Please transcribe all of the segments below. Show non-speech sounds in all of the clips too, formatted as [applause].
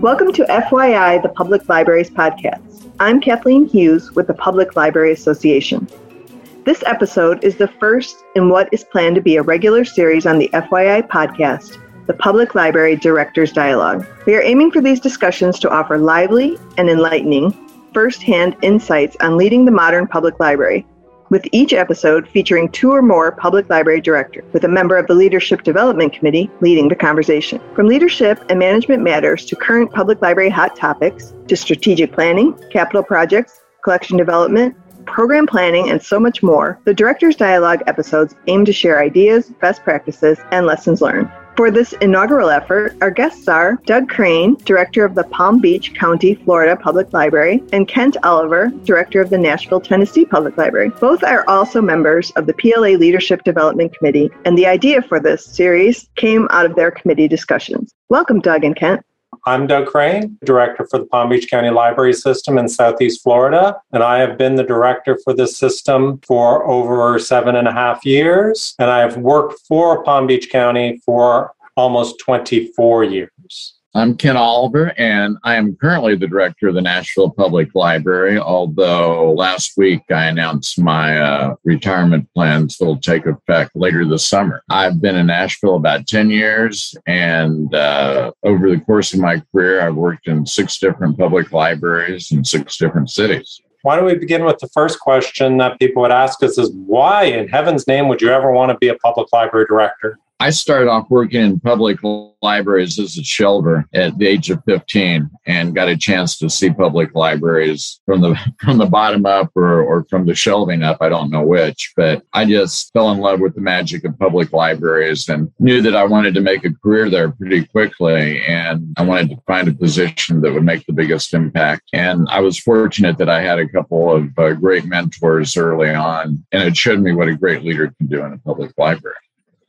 Welcome to FYI, the Public Libraries Podcast. I'm Kathleen Hughes with the Public Library Association. This episode is the first in what is planned to be a regular series on the FYI podcast, the Public Library Directors Dialogue. We are aiming for these discussions to offer lively and enlightening first-hand insights on leading the modern public library with each episode featuring two or more public library directors, with a member of the Leadership Development Committee leading the conversation. From leadership and management matters to current public library hot topics, to strategic planning, capital projects, collection development, program planning, and so much more, the Directors Dialogue episodes aim to share ideas, best practices, and lessons learned. For this inaugural effort, our guests are Doug Crane, Director of the Palm Beach County, Florida Public Library, and Kent Oliver, Director of the Nashville, Tennessee Public Library. Both are also members of the PLA Leadership Development Committee, and the idea for this series came out of their committee discussions. Welcome, Doug and Kent. I'm Doug Crane, Director for the Palm Beach County Library System in Southeast Florida, and I have been the director for this system for over seven and a half years. And I have worked for Palm Beach County for almost 24 years. I'm Kent Oliver, and I am currently the director of the Nashville Public Library. Although last week I announced my uh, retirement plans will take effect later this summer. I've been in Nashville about 10 years, and uh, over the course of my career, I've worked in six different public libraries in six different cities. Why don't we begin with the first question that people would ask us is why in heaven's name would you ever want to be a public library director? I started off working in public libraries as a shelver at the age of 15 and got a chance to see public libraries from the [laughs] from the bottom up or, or from the shelving up. I don't know which, but I just fell in love with the magic of public libraries and knew that I wanted to make a career there pretty quickly. And I wanted to find a position that would make the biggest impact. And I was fortunate that I had a couple of uh, great mentors early on, and it showed me what a great leader can do in a public library.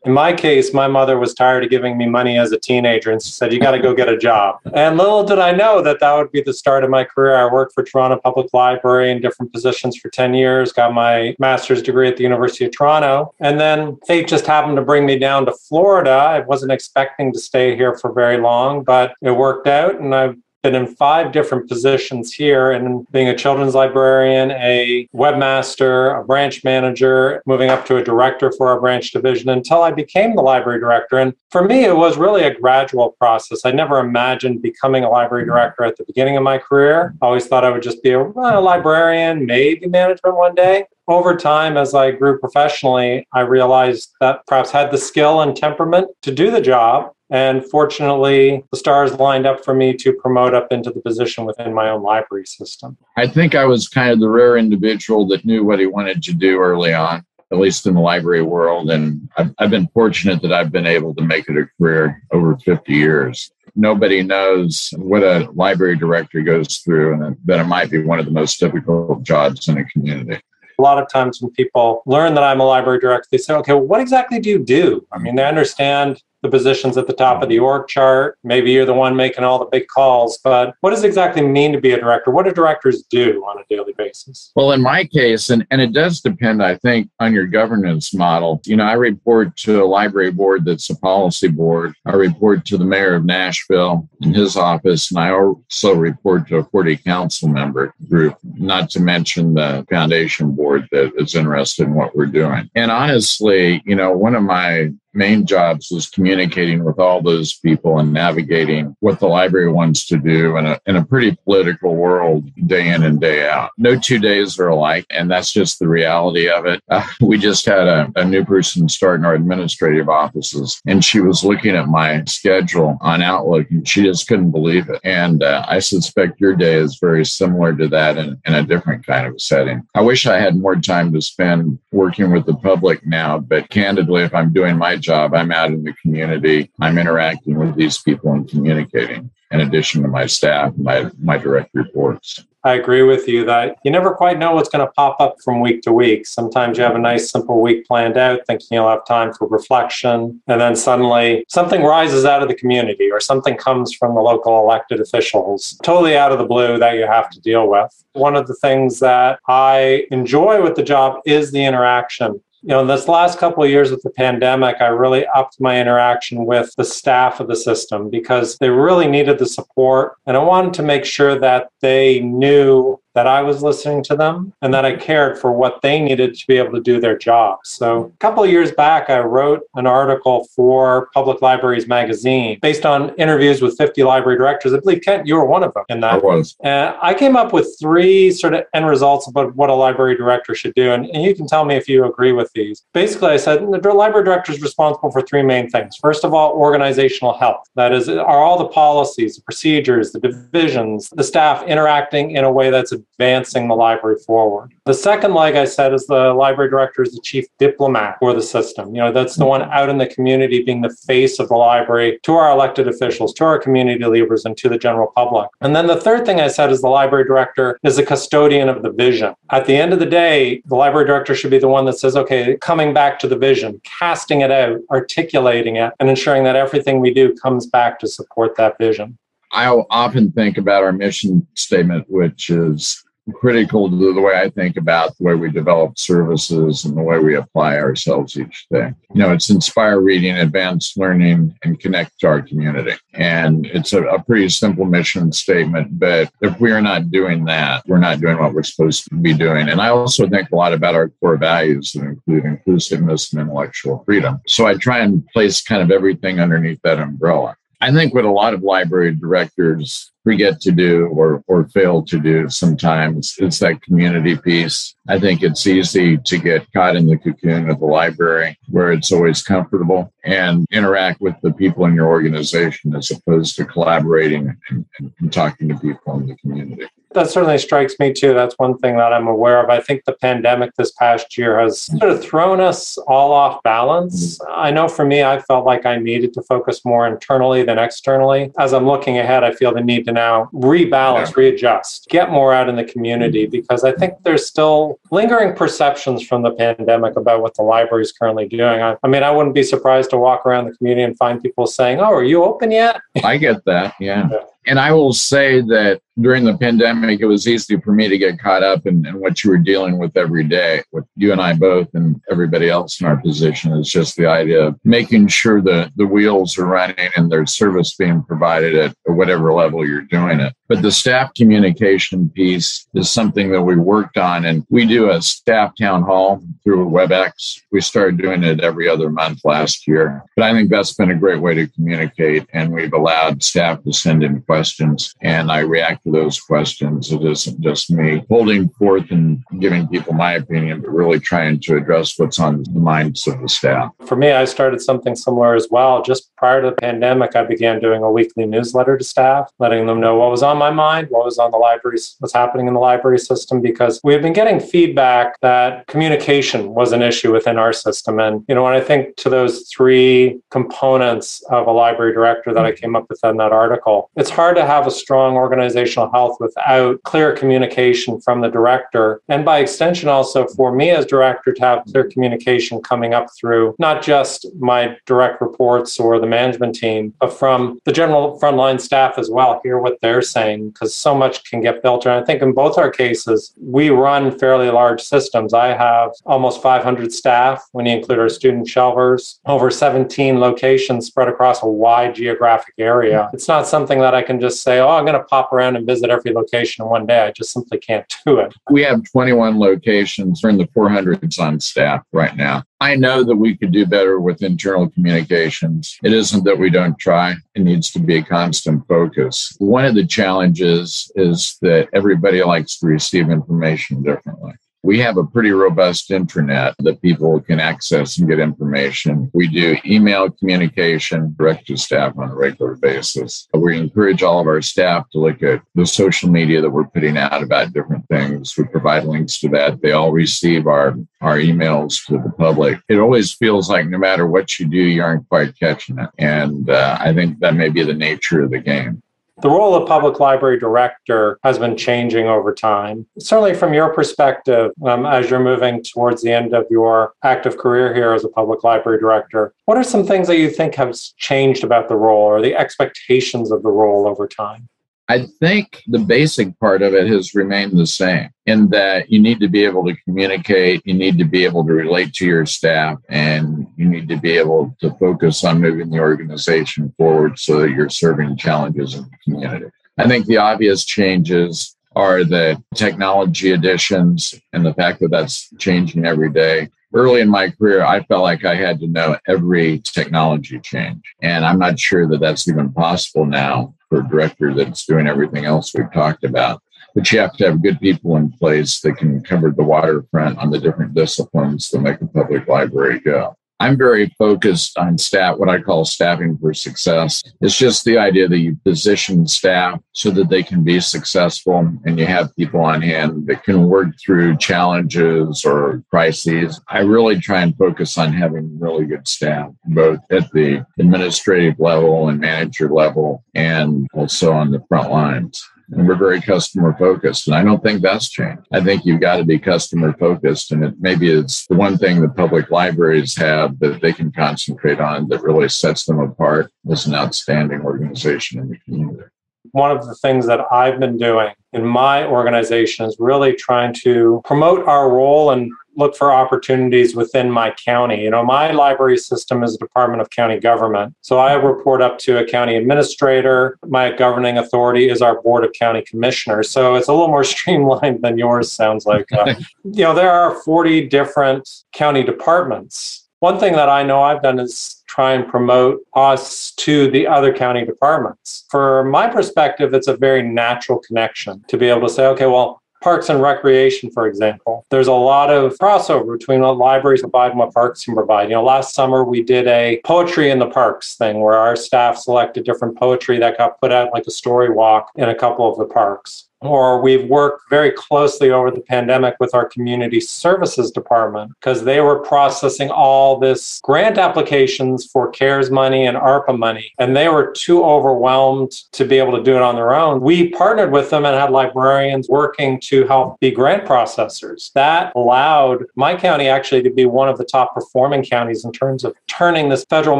In my case, my mother was tired of giving me money as a teenager and she said, You got to go get a job. And little did I know that that would be the start of my career. I worked for Toronto Public Library in different positions for 10 years, got my master's degree at the University of Toronto. And then fate just happened to bring me down to Florida. I wasn't expecting to stay here for very long, but it worked out. And I've in five different positions here and being a children's librarian, a webmaster, a branch manager, moving up to a director for our branch division until I became the library director. And for me, it was really a gradual process. I never imagined becoming a library director at the beginning of my career. I always thought I would just be a, a librarian, maybe management one day over time, as I grew professionally, I realized that perhaps had the skill and temperament to do the job, and fortunately, the stars lined up for me to promote up into the position within my own library system. I think I was kind of the rare individual that knew what he wanted to do early on, at least in the library world. And I've, I've been fortunate that I've been able to make it a career over 50 years. Nobody knows what a library director goes through, and that it might be one of the most difficult jobs in a community a lot of times when people learn that I'm a library director, they say, okay, well, what exactly do you do? I mean, they understand the positions at the top of the org chart. Maybe you're the one making all the big calls, but what does it exactly mean to be a director? What do directors do on a daily basis? Well, in my case, and, and it does depend, I think, on your governance model. You know, I report to a library board that's a policy board. I report to the mayor of Nashville in his office, and I also report to a 40 council member group, not to mention the foundation board that is interested in what we're doing. And honestly, you know, one of my main jobs was communicating with all those people and navigating what the library wants to do in a, in a pretty political world day in and day out. No two days are alike, and that's just the reality of it. Uh, [laughs] we just had a, a new person start in our administrative offices, and she was looking at my schedule on Outlook, and she just couldn't believe it. And uh, I suspect your day is very similar to that in, in a different kind of setting. I wish I had more time to spend working with the public now, but candidly, if I'm doing my job. I'm out in the community. I'm interacting with these people and communicating in addition to my staff, my, my direct reports. I agree with you that you never quite know what's going to pop up from week to week. Sometimes you have a nice, simple week planned out, thinking you'll have time for reflection. And then suddenly something rises out of the community or something comes from the local elected officials, totally out of the blue that you have to deal with. One of the things that I enjoy with the job is the interaction You know, in this last couple of years with the pandemic, I really upped my interaction with the staff of the system because they really needed the support. And I wanted to make sure that they knew that I was listening to them and that I cared for what they needed to be able to do their jobs. So, a couple of years back, I wrote an article for Public Libraries Magazine based on interviews with 50 library directors. I believe, Kent, you were one of them in that. I was. And I came up with three sort of end results about what a library director should do. And, and you can tell me if you agree with these. Basically, I said the library director is responsible for three main things. First of all, organizational health. That is, are all the policies, the procedures, the divisions, the staff interacting in a way that's advancing the library forward. The second leg, I said, is the library director is the chief diplomat for the system. You know, that's the one out in the community being the face of the library to our elected officials, to our community leaders, and to the general public. And then the third thing I said is the library director is the custodian of the vision. At the end of the day, the library director should be the one that says, okay, coming back to the vision, casting it out, articulating it, and ensuring that everything we do comes back to support that vision. I often think about our mission statement, which is critical to the way I think about the way we develop services and the way we apply ourselves each day. You know, it's inspire reading, advance learning, and connect to our community. And it's a, a, pretty simple mission statement, but if we are not doing that, we're not doing what we're supposed to be doing. And I also think a lot about our core values that include inclusiveness and intellectual freedom. So I try and place kind of everything underneath that umbrella. I think what a lot of library directors forget to do or, or fail to do sometimes is that community piece. I think it's easy to get caught in the cocoon of the library where it's always comfortable and interact with the people in your organization as opposed to collaborating and, and, talking to people in the community that certainly strikes me too. That's one thing that I'm aware of. I think the pandemic this past year has sort of thrown us all off balance. Mm-hmm. I know for me, I felt like I needed to focus more internally than externally. As I'm looking ahead, I feel the need to now rebalance, readjust, get more out in the community mm-hmm. because I think there's still lingering perceptions from the pandemic about what the library is currently doing. I, I mean, I wouldn't be surprised to walk around the community and find people saying, Oh, are you open yet? I get that. [laughs] yeah. yeah. And I will say that during the pandemic, it was easy for me to get caught up in, in, what you were dealing with every day. With you and I both, and everybody else in our position, is just the idea of making sure that the wheels are running and there's service being provided at whatever level you're doing it. But the staff communication piece is something that we worked on, and we do a staff town hall through WebEx. We started doing it every other month last year. But I think that's been a great way to communicate, and we've allowed staff to send in questions, and I react to those questions. It isn't just me holding forth and giving people my opinion, but really trying to address what's on the minds of the staff. For me, I started something similar as well. Just prior to the pandemic, I began doing a weekly newsletter to staff, letting them know what was on my mind, what was on the library, what's happening in the library system, because we've been getting feedback that communication was an issue within our system. And, you know, when I think to those three components of a library director that I came up with in that article, it's hard to have a strong organizational health without clear communication from the director. And by extension, also for me as director to have clear communication coming up through not just my direct reports or the management team, but from the general frontline staff as well, hear what they're saying because so much can get built. And I think in both our cases, we run fairly large systems. I have almost 500 staff when you include our student shelvers, over 17 locations spread across a wide geographic area. It's not something that I can just say, oh, I'm going to pop around and visit every location in one day. I just simply can't do it. We have 21 locations. We're in the 400s on staff right now. I know that we could do better with internal communications. It isn't that we don't try, it needs to be a constant focus. One of the challenges is that everybody likes to receive information differently. We have a pretty robust intranet that people can access and get information. We do email communication direct to staff on a regular basis. We encourage all of our staff to look at the social media that we're putting out about different things. We provide links to that. They all receive our, our emails to the public. It always feels like no matter what you do, you aren't quite catching it. And uh, I think that may be the nature of the game. The role of public library director has been changing over time. Certainly, from your perspective, um, as you're moving towards the end of your active career here as a public library director, what are some things that you think have changed about the role or the expectations of the role over time? I think the basic part of it has remained the same in that you need to be able to communicate, you need to be able to relate to your staff, and you need to be able to focus on moving the organization forward so that you're serving challenges in the community. I think the obvious changes are the technology additions and the fact that that's changing every day. Early in my career, I felt like I had to know every technology change. And I'm not sure that that's even possible now for director that's doing everything else we've talked about. But you have to have good people in place that can cover the waterfront on the different disciplines to make a public library go. I'm very focused on staff, what I call staffing for success. It's just the idea that you position staff so that they can be successful and you have people on hand that can work through challenges or crises. I really try and focus on having really good staff, both at the administrative level and manager level and also on the front lines and we're very customer focused. And I don't think that's changed. I think you've got to be customer focused. And it, maybe it's the one thing that public libraries have that they can concentrate on that really sets them apart as an outstanding organization in the community. One of the things that I've been doing in my organization is really trying to promote our role and look for opportunities within my county. You know, my library system is a Department of County Government. So I report up to a county administrator. My governing authority is our Board of County Commissioners. So it's a little more [laughs] streamlined than yours sounds like. Uh, [laughs] you know, there are 40 different county departments. One thing that I know I've done is try and promote us to the other county departments. For my perspective, it's a very natural connection to be able to say, okay, well, Parks and Recreation, for example. There's a lot of crossover between what libraries provide and what parks can provide. You know, last summer we did a poetry in the parks thing where our staff selected different poetry that got put out like a story walk in a couple of the parks or we've worked very closely over the pandemic with our community services department because they were processing all this grant applications for CARES money and ARPA money, and they were too overwhelmed to be able to do it on their own. We partnered with them and had librarians working to help be grant processors. That allowed my county actually to be one of the top performing counties in terms of turning this federal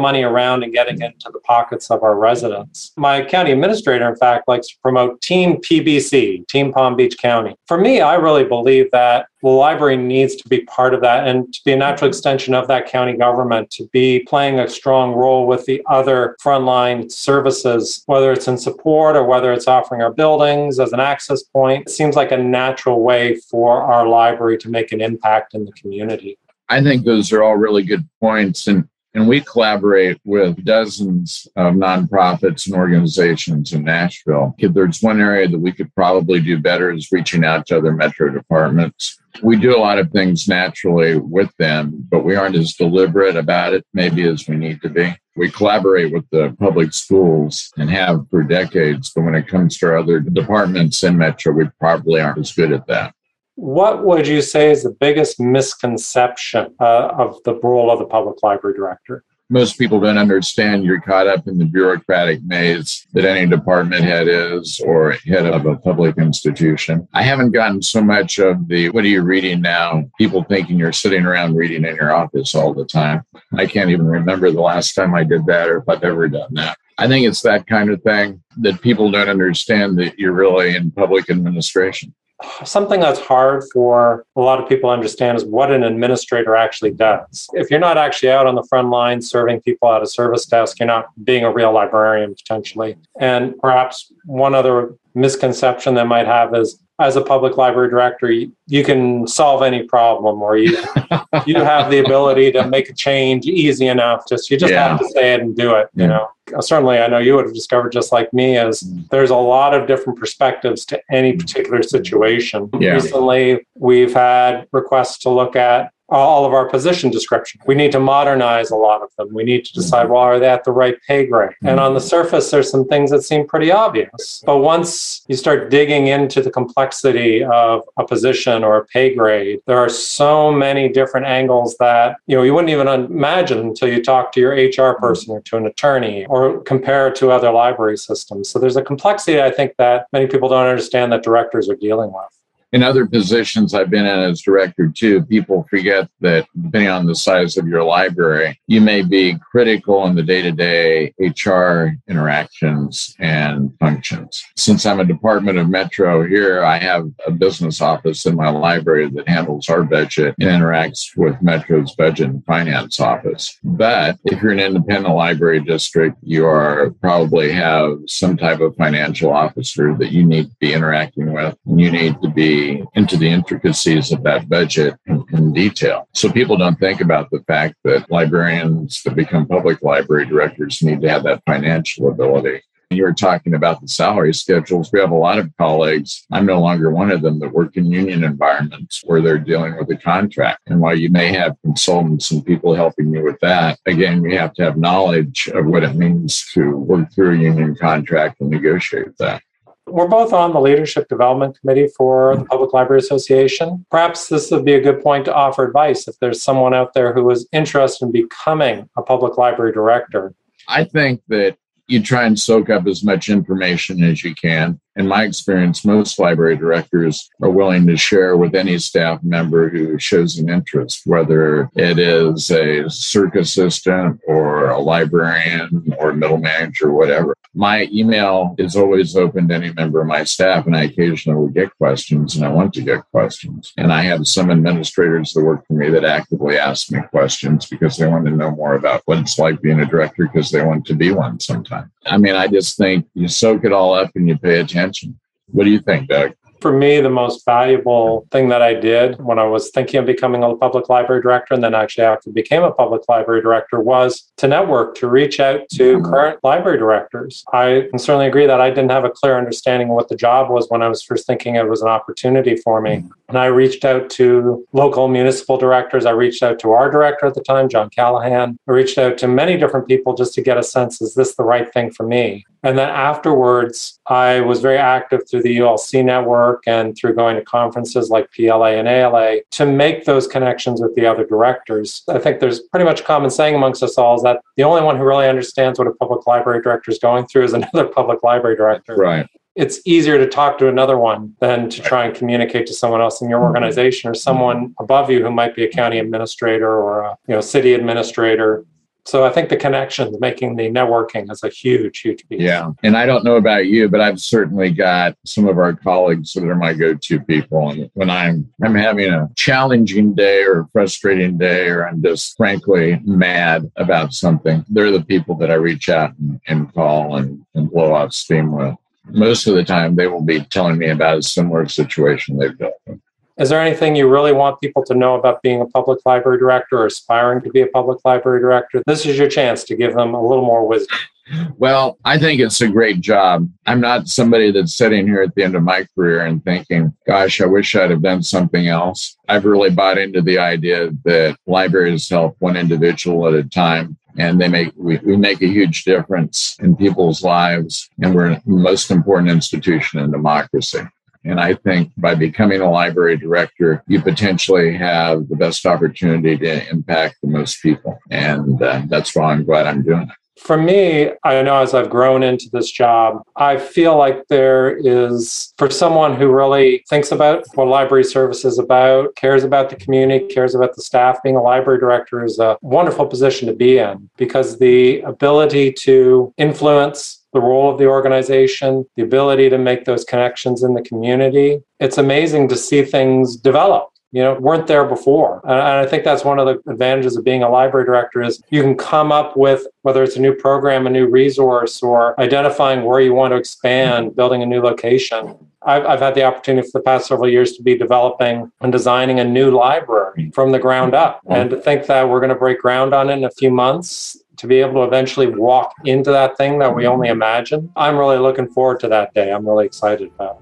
money around and getting it into the pockets of our residents. My county administrator, in fact, likes to promote Team PBC Team Palm Beach County. For me, I really believe that the library needs to be part of that and to be a natural extension of that county government, to be playing a strong role with the other frontline services, whether it's in support or whether it's offering our buildings as an access point. It seems like a natural way for our library to make an impact in the community. I think those are all really good points. And and we collaborate with dozens of nonprofits and organizations in Nashville. If there's one area that we could probably do better is reaching out to other metro departments. We do a lot of things naturally with them, but we aren't as deliberate about it maybe as we need to be. We collaborate with the public schools and have for decades, but when it comes to our other departments in Metro, we probably aren't as good at that. What would you say is the biggest misconception uh, of the role of the public library director? Most people don't understand you're caught up in the bureaucratic maze that any department head is or head of a public institution. I haven't gotten so much of the what are you reading now? People thinking you're sitting around reading in your office all the time. I can't even remember the last time I did that or if I've ever done that. I think it's that kind of thing that people don't understand that you're really in public administration something that's hard for a lot of people to understand is what an administrator actually does. If you're not actually out on the front line serving people at a service desk, you're not being a real librarian potentially. And perhaps one other misconception they might have is as a public library director, you, you can solve any problem or you [laughs] you have the ability to make a change easy enough. Just you just yeah. have to say it and do it, you know certainly I know you would have discovered just like me is mm. there's a lot of different perspectives to any particular situation. Yeah. Recently, we've had requests to look at Uh, all of our position description. We need to modernize a lot of them. We need to mm-hmm. decide, well, are they at the right pay grade? And on the mm-hmm. surface, there's some things that seem pretty obvious. But once you start digging into the complexity of a position or a pay grade, there are so many different angles that, you know, you wouldn't even imagine until you talk to your HR mm-hmm. person or to an attorney or compare it to other library systems. So there's a complexity, I think, that many people don't understand that directors are dealing with. In other positions I've been in as director too, people forget that depending on the size of your library, you may be critical in the day to day HR interactions and functions. Since I'm a Department of Metro here, I have a business office in my library that handles our budget and interacts with Metro's budget and finance office. But if you're an independent library district, you are probably have some type of financial officer that you need to be interacting with. And you need to be into the intricacies of that budget in, in detail. So people don't think about the fact that librarians that become public library directors need to have that financial ability you were talking about the salary schedules. We have a lot of colleagues. I'm no longer one of them that work in union environments where they're dealing with a contract. And while you may have consultants and people helping you with that, again, you have to have knowledge of what it means to work through a union contract and negotiate that. We're both on the Leadership Development Committee for the mm-hmm. Public Library Association. Perhaps this would be a good point to offer advice if there's someone out there who is interested in becoming a public library director. I think that you try and soak up as much information as you can. In my experience, most library directors are willing to share with any staff member who shows an interest, whether it is a circ assistant or a librarian or middle manager, whatever. My email is always open to any member of my staff, and I occasionally will get questions, and I want to get questions. And I have some administrators that work for me that actively ask me questions because they want to know more about what it's like being a director because they want to be one sometime. I mean, I just think you soak it all up and you pay attention. What do you think, Doug? for me, the most valuable thing that I did when I was thinking of becoming a public library director, and then actually after I became a public library director, was to network, to reach out to mm-hmm. current library directors. I can certainly agree that I didn't have a clear understanding of what the job was when I was first thinking it was an opportunity for me. And I reached out to local municipal directors. I reached out to our director at the time, John Callahan. I reached out to many different people just to get a sense is this the right thing for me? And then afterwards, I was very active through the ULC network and through going to conferences like PLA and ALA to make those connections with the other directors. I think there's pretty much common saying amongst us all is that the only one who really understands what a public library director is going through is another [laughs] public library director. Right. It's easier to talk to another one than to try and communicate to someone else in your mm-hmm. organization or someone mm-hmm. above you who might be a county administrator or a you know city administrator so I think the connections, making the networking is a huge, huge piece. Yeah. And I don't know about you, but I've certainly got some of our colleagues that are my go-to people. And when I'm I'm having a challenging day or a frustrating day, or I'm just frankly mad about something, they're the people that I reach out and, and call and, and blow off steam with. Most of the time they will be telling me about a similar situation they've dealt with. Is there anything you really want people to know about being a public library director or aspiring to be a public library director? This is your chance to give them a little more wisdom. Well, I think it's a great job. I'm not somebody that's sitting here at the end of my career and thinking, gosh, I wish I'd have done something else. I've really bought into the idea that libraries help one individual at a time and they make we, we make a huge difference in people's lives and we're the most important institution in democracy and I think by becoming a library director, you potentially have the best opportunity to impact the most people. And uh, that's why I'm glad I'm doing it. For me, I know as I've grown into this job, I feel like there is, for someone who really thinks about what library service is about, cares about the community, cares about the staff, being a library director is a wonderful position to be in because the ability to influence the role of the organization, the ability to make those connections in the community. It's amazing to see things develop you know weren't there before and i think that's one of the advantages of being a library director is you can come up with whether it's a new program a new resource or identifying where you want to expand building a new location I've, I've had the opportunity for the past several years to be developing and designing a new library from the ground up and to think that we're going to break ground on it in a few months to be able to eventually walk into that thing that we only imagine. I'm really looking forward to that day. I'm really excited about it.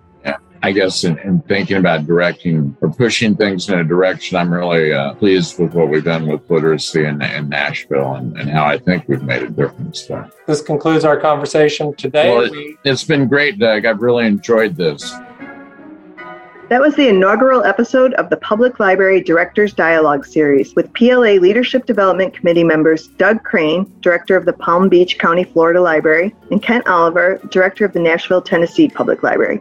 Yeah, I guess in, in thinking about directing or pushing things in a direction, I'm really uh, pleased with what we've done with literacy in, in Nashville and, and, how I think we've made a difference there. This concludes our conversation today. Well, it, it's been great, Doug. I've really enjoyed this. That was the inaugural episode of the Public Library Directors Dialogue Series with PLA Leadership Development Committee members Doug Crane, Director of the Palm Beach County, Florida Library, and Kent Oliver, Director of the Nashville, Tennessee Public Library.